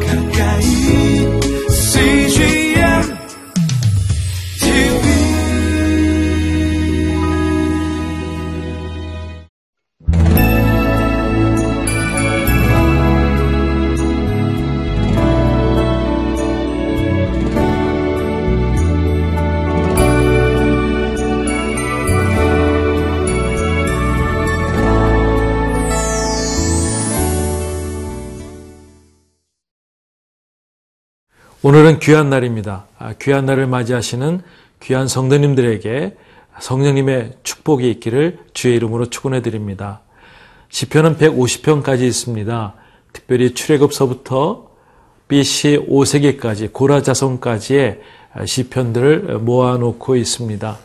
가까 오늘은 귀한 날입니다. 아, 귀한 날을 맞이하시는 귀한 성도님들에게 성령님의 축복이 있기를 주의 이름으로 축원해 드립니다. 시편은 150편까지 있습니다. 특별히 출애굽서부터 BC 5세기까지 고라 자손까지의 시편들을 모아놓고 있습니다.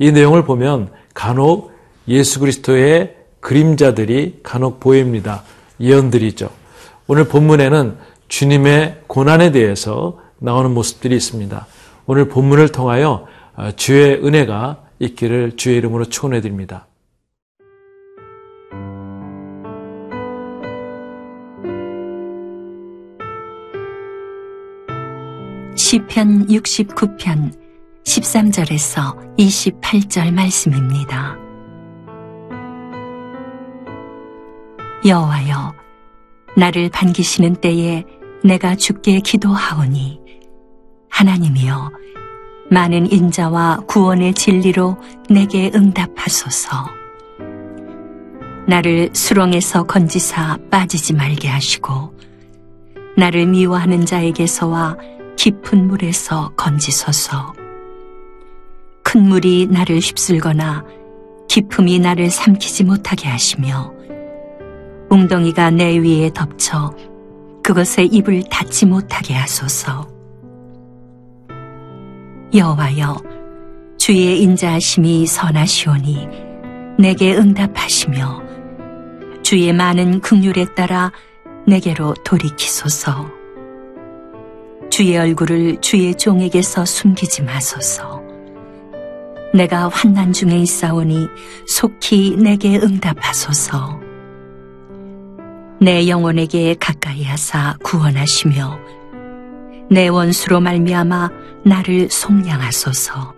이 내용을 보면 간혹 예수 그리스도의 그림자들이 간혹 보입니다. 예언들이죠. 오늘 본문에는 주님의 고난에 대해서 나오는 모습들이 있습니다. 오늘 본문을 통하여 주의 은혜가 있기를 주의 이름으로 축원해 드립니다. 시편 69편 13절에서 28절 말씀입니다. 여호와여 나를 반기시는 때에 내가 주께 기도하오니 하나님이여 많은 인자와 구원의 진리로 내게 응답하소서. 나를 수렁에서 건지사 빠지지 말게 하시고 나를 미워하는 자에게서와 깊은 물에서 건지소서. 큰 물이 나를 휩쓸거나 깊음이 나를 삼키지 못하게 하시며 웅덩이가 내 위에 덮쳐 그것에 입을 닫지 못하게 하소서. 여호와여, 주의 인자하심이 선하시오니 내게 응답하시며 주의 많은 긍휼에 따라 내게로 돌이키소서. 주의 얼굴을 주의 종에게서 숨기지 마소서. 내가 환난 중에 있사오니 속히 내게 응답하소서. 내 영혼에게 가까이 하사 구원하시며 내 원수로 말미암아 나를 속량하소서.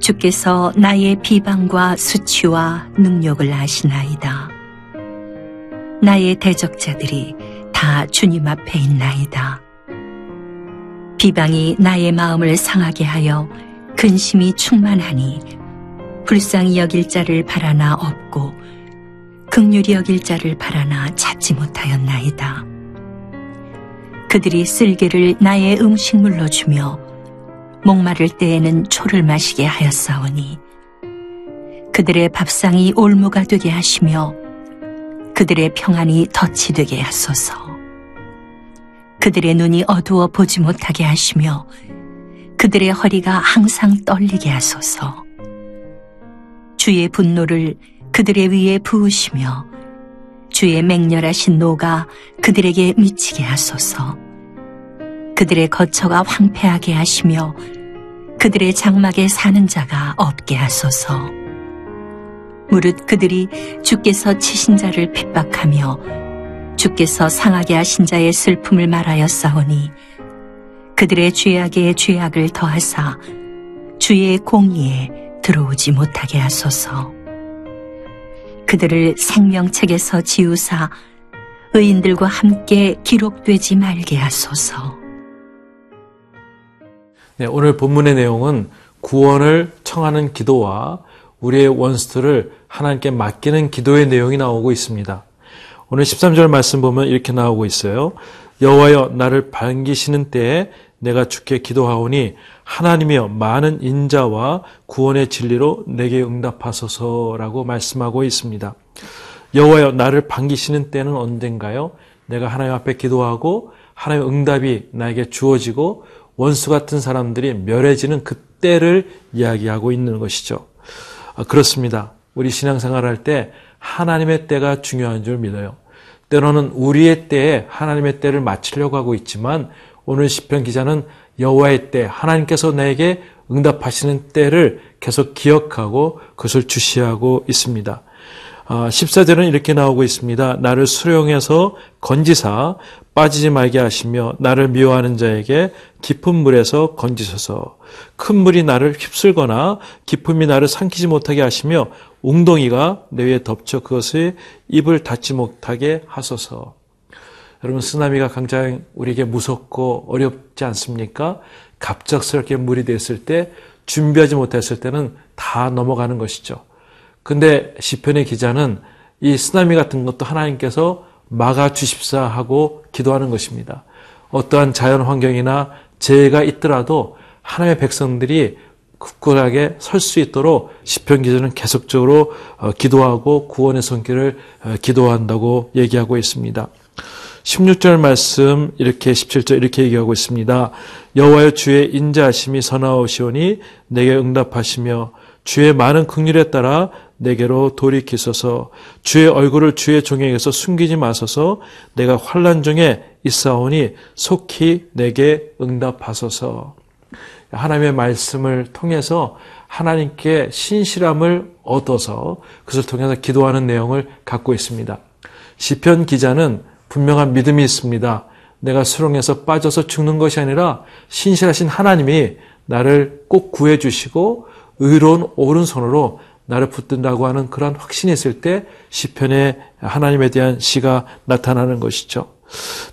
주께서 나의 비방과 수치와 능력을 아시나이다. 나의 대적자들이 다 주님 앞에 있나이다. 비방이 나의 마음을 상하게 하여 근심이 충만하니 불쌍히 여길 자를 바라나 없고 극률이 여길 자를 바라나 찾지 못하였나이다. 그들이 쓸개를 나의 음식물로 주며 목마를 때에는 초를 마시게 하였사오니 그들의 밥상이 올무가 되게 하시며 그들의 평안이 덫이 되게 하소서. 그들의 눈이 어두워 보지 못하게 하시며 그들의 허리가 항상 떨리게 하소서. 주의 분노를 그들의 위에 부으시며 주의 맹렬하신 노가 그들에게 미치게 하소서. 그들의 거처가 황폐하게 하시며 그들의 장막에 사는 자가 없게 하소서. 무릇 그들이 주께서 치신 자를 핍박하며 주께서 상하게 하신 자의 슬픔을 말하였사오니 그들의 죄악에 죄악을 더하사 주의 공의에 들어오지 못하게 하소서. 그들을 생명책에서 지우사 의인들과 함께 기록되지 말게 하소서. 네, 오늘 본문의 내용은 구원을 청하는 기도와 우리의 원수들을 하나님께 맡기는 기도의 내용이 나오고 있습니다. 오늘 13절 말씀 보면 이렇게 나오고 있어요. 여호와여 나를 반기시는 때에 내가 주께 기도하오니 하나님이여 많은 인자와 구원의 진리로 내게 응답하소서라고 말씀하고 있습니다. 여호와여 나를 반기시는 때는 언젠가요? 내가 하나님 앞에 기도하고 하나님의 응답이 나에게 주어지고 원수 같은 사람들이 멸해지는 그때를 이야기하고 있는 것이죠. 아, 그렇습니다. 우리 신앙생활 할때 하나님의 때가 중요한 줄 믿어요. 때로는 우리의 때에 하나님의 때를 맞추려고 하고 있지만 오늘 시편 기자는 여호와의 때 하나님께서 내게 응답하시는 때를 계속 기억하고 그것을 주시하고 있습니다. 아, 14절은 이렇게 나오고 있습니다. 나를 수령해서 건지사 빠지지 말게 하시며 나를 미워하는 자에게 깊은 물에서 건지소서 큰 물이 나를 휩쓸거나 깊음이 나를 삼키지 못하게 하시며 웅덩이가 내 위에 덮쳐 그것의 입을 닫지 못하게 하소서. 여러분 쓰나미가 굉장히 우리에게 무섭고 어렵지 않습니까? 갑작스럽게 물이 됐을 때 준비하지 못했을 때는 다 넘어가는 것이죠. 근데 시편의 기자는 이 쓰나미 같은 것도 하나님께서 막아 주십사 하고 기도하는 것입니다. 어떠한 자연 환경이나 재해가 있더라도 하나님의 백성들이 굳건하게 설 수 있도록 시편 기자는 계속적으로 어, 기도하고 구원의 손길을 어, 기도한다고 얘기하고 있습니다. 16절 말씀 이렇게 17절 이렇게 얘기하고 있습니다. 여호와여 주의 인자하심이 선하오시오니 내게 응답하시며 주의 많은 긍휼에 따라 내게로 돌이키소서 주의 얼굴을 주의 종에게서 숨기지 마소서 내가 환란 중에 있사오니 속히 내게 응답하소서 하나님의 말씀을 통해서 하나님께 신실함을 얻어서 그것을 통해서 기도하는 내용을 갖고 있습니다. 시편 기자는 분명한 믿음이 있습니다. 내가 수렁에서 빠져서 죽는 것이 아니라 신실하신 하나님이 나를 꼭 구해 주시고 의로운 오른손으로 나를 붙든다고 하는 그런 확신이 있을 때 시편에 하나님에 대한 시가 나타나는 것이죠.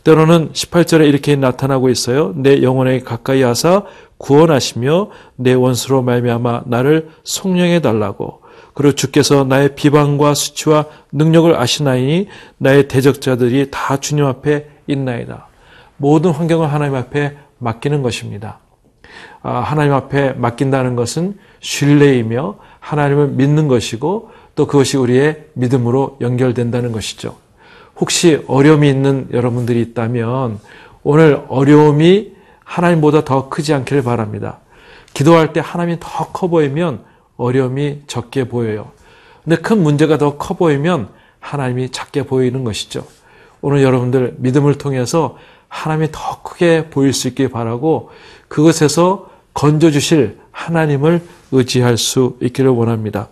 때로는 18절에 이렇게 나타나고 있어요. 내 영혼에 가까이 하사 구원하시며 내 원수로 말미암아 나를 속령해 달라고. 그리고 주께서 나의 비방과 수치와 능력을 아시나이니 나의 대적자들이 다 주님 앞에 있나이다. 모든 환경을 하나님 앞에 맡기는 것입니다. 아, 하나님 앞에 맡긴다는 것은 신뢰이며 하나님을 믿는 것이고 또 그것이 우리의 믿음으로 연결된다는 것이죠. 혹시 어려움이 있는 여러분들이 있다면 오늘 어려움이 하나님보다 더 크지 않기를 바랍니다. 기도할 때 하나님이 더 커 보이면 어려움이 적게 보여요. 근데 큰 문제가 더 커 보이면 하나님이 작게 보이는 것이죠. 오늘 여러분들 믿음을 통해서 하나님이 더 크게 보일 수 있길 바라고 그것에서 건져주실 하나님을 의지할 수 있기를 원합니다.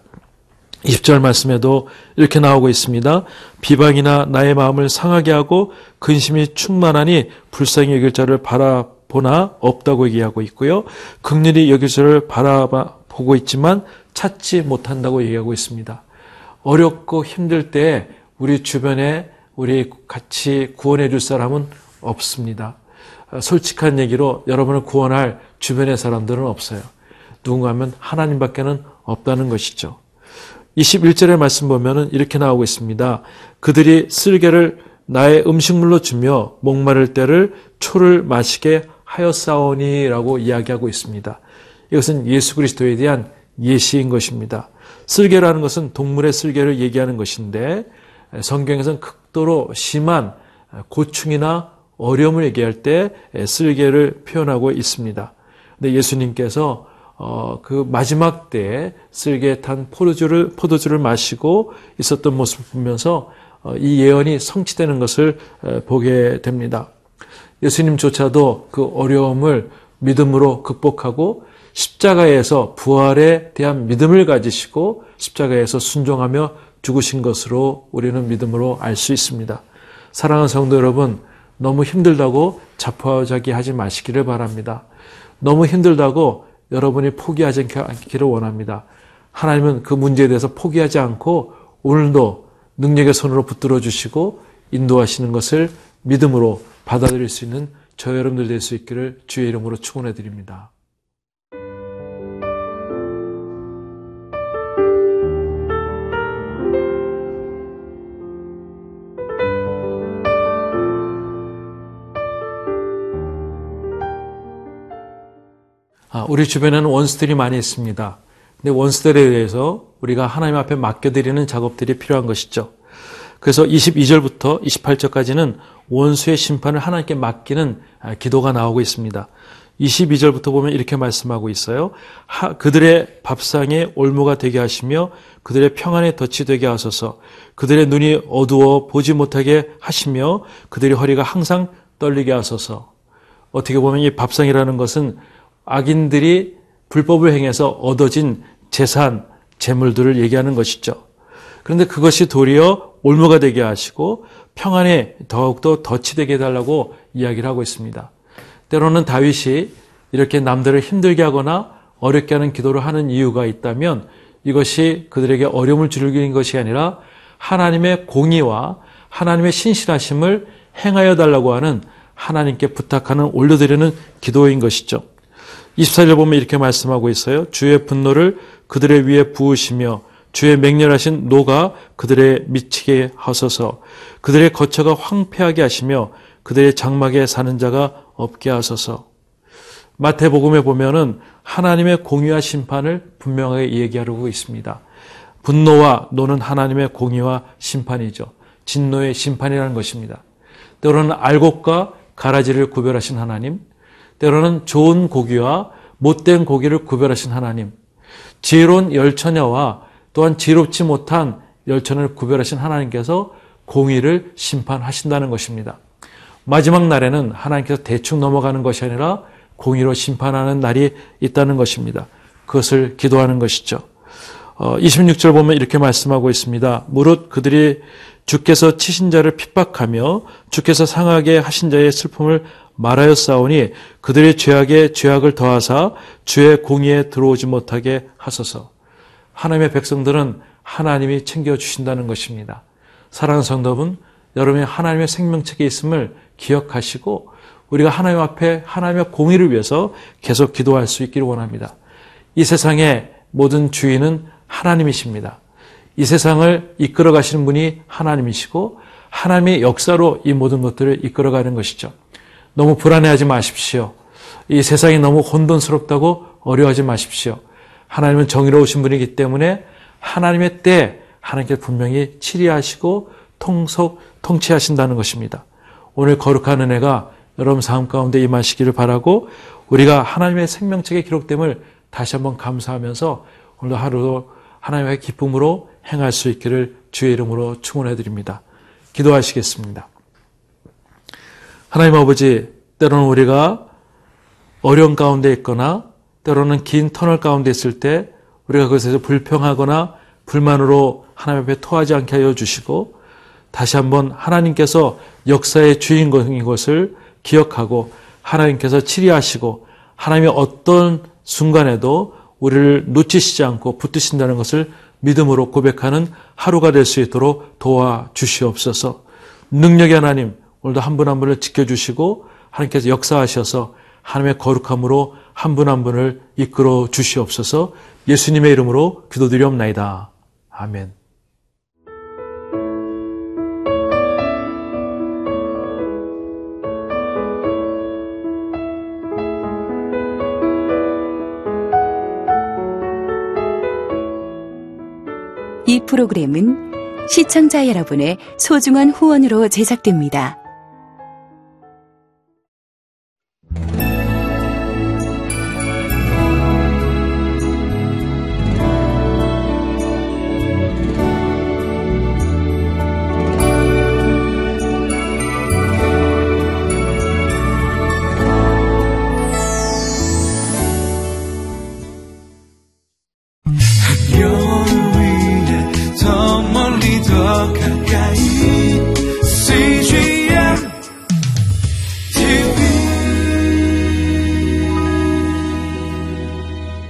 20절 말씀에도 이렇게 나오고 있습니다. 비방이나 나의 마음을 상하게 하고 근심이 충만하니 불쌍히 여길 자를 바라 보나 없다고 얘기하고 있고요. 극렬히 여길 자를 바라보고 있지만 찾지 못한다고 얘기하고 있습니다. 어렵고 힘들 때 우리 주변에 우리 같이 구원해 줄 사람은 없습니다. 솔직한 얘기로 여러분을 구원할 주변의 사람들은 없어요. 누군가 하면 하나님밖에는 없다는 것이죠. 21절의 말씀 보면은 이렇게 나오고 있습니다. 그들이 쓸개를 나의 음식물로 주며 목마를 때를 초를 마시게 하였사오니라고 이야기하고 있습니다. 이것은 예수 그리스도에 대한 예시인 것입니다. 쓸개라는 것은 동물의 쓸개를 얘기하는 것인데 성경에서는 극도로 심한 고충이나 어려움을 얘기할 때 쓸개를 표현하고 있습니다. 근데 예수님께서 어, 그 마지막 때에 쓸개 탄 포도주를, 포도주를 마시고 있었던 모습을 보면서 어, 이 예언이 성취되는 것을 보게 됩니다. 예수님조차도 그 어려움을 믿음으로 극복하고 십자가에서 부활에 대한 믿음을 가지시고 십자가에서 순종하며 죽으신 것으로 우리는 믿음으로 알 수 있습니다. 사랑하는 성도 여러분, 너무 힘들다고 자포자기 하지 마시기를 바랍니다. 너무 힘들다고 여러분이 포기하지 않기를 원합니다. 하나님은 그 문제에 대해서 포기하지 않고 오늘도 능력의 손으로 붙들어 주시고 인도하시는 것을 믿음으로 받아들일 수 있는 저 여러분들 될 수 있기를 주의 이름으로 축원해 드립니다. 아, 우리 주변에는 원수들이 많이 있습니다. 근데 원수들에 대해서 우리가 하나님 앞에 맡겨드리는 작업들이 필요한 것이죠. 그래서 22절부터 28절까지는 원수의 심판을 하나님께 맡기는 아, 기도가 나오고 있습니다. 22절부터 보면 이렇게 말씀하고 있어요. 그들의 밥상에 올무가 되게 하시며 그들의 평안에 덫이 되게 하소서. 그들의 눈이 어두워 보지 못하게 하시며 그들의 허리가 항상 떨리게 하소서. 어떻게 보면 이 밥상이라는 것은 악인들이 불법을 행해서 얻어진 재산, 재물들을 얘기하는 것이죠. 그런데 그것이 도리어 올무가 되게 하시고 평안에 더욱더 덫이 되게 해달라고 이야기를 하고 있습니다. 때로는 다윗이 이렇게 남들을 힘들게 하거나 어렵게 하는 기도를 하는 이유가 있다면 이것이 그들에게 어려움을 줄이는 것이 아니라 하나님의 공의와 하나님의 신실하심을 행하여 달라고 하는 하나님께 부탁하는 올려드리는 기도인 것이죠. 24절 보면 이렇게 말씀하고 있어요. 주의 분노를 그들의 위에 부으시며 주의 맹렬하신 노가 그들의 미치게 하소서 그들의 거처가 황폐하게 하시며 그들의 장막에 사는 자가 없게 하소서 마태복음에 보면은 하나님의 공의와 심판을 분명하게 얘기하고 있습니다. 분노와 노는 하나님의 공의와 심판이죠. 진노의 심판이라는 것입니다. 때로는 알곡과 가라지를 구별하신 하나님, 때로는 좋은 고기와 못된 고기를 구별하신 하나님, 지혜로운 열처녀와 또한 지롭지 못한 열처녀를 구별하신 하나님께서 공의를 심판하신다는 것입니다. 마지막 날에는 하나님께서 대충 넘어가는 것이 아니라 공의로 심판하는 날이 있다는 것입니다. 그것을 기도하는 것이죠. 26절 어, 보면 이렇게 말씀하고 있습니다. 무릇 그들이 주께서 치신 자를 핍박하며 주께서 상하게 하신 자의 슬픔을 말하였사오니 그들의 죄악에 죄악을 더하사 주의 공의에 들어오지 못하게 하소서. 하나님의 백성들은 하나님이 챙겨주신다는 것입니다. 사랑하는 성도분, 여러분이 하나님의 생명책에 있음을 기억하시고 우리가 하나님 앞에 하나님의 공의를 위해서 계속 기도할 수 있기를 원합니다. 이 세상의 모든 주인은 하나님이십니다. 이 세상을 이끌어 가시는 분이 하나님이시고 하나님의 역사로 이 모든 것들을 이끌어 가는 것이죠. 너무 불안해하지 마십시오. 이 세상이 너무 혼돈스럽다고 어려워하지 마십시오. 하나님은 정의로우신 분이기 때문에 하나님의 때 하나님께 분명히 치리하시고 통속 통치하신다는 것입니다. 오늘 거룩한 은혜가 여러분 삶 가운데 임하시기를 바라고 우리가 하나님의 생명책에 기록됨을 다시 한번 감사하면서 오늘 하루도 하나님의 기쁨으로 행할 수 있기를 주의 이름으로 축원해 드립니다. 기도하시겠습니다. 하나님 아버지, 때로는 우리가 어려운 가운데 있거나 때로는 긴 터널 가운데 있을 때 우리가 그것에서 불평하거나 불만으로 하나님 앞에 토하지 않게 하여 주시고 다시 한번 하나님께서 역사의 주인공인 것을 기억하고 하나님께서 치리하시고 하나님의 어떤 순간에도 우리를 놓치시지 않고 붙드신다는 것을 믿음으로 고백하는 하루가 될 수 있도록 도와 주시옵소서. 능력의 하나님, 오늘도 한 분 한 분을 지켜주시고 하나님께서 역사하셔서 하나님의 거룩함으로 한 분한 한 분을 이끌어 주시옵소서 예수님의 이름으로 기도드리옵나이다. 아멘. 이 프로그램은 시청자 여러분의 소중한 후원으로 제작됩니다.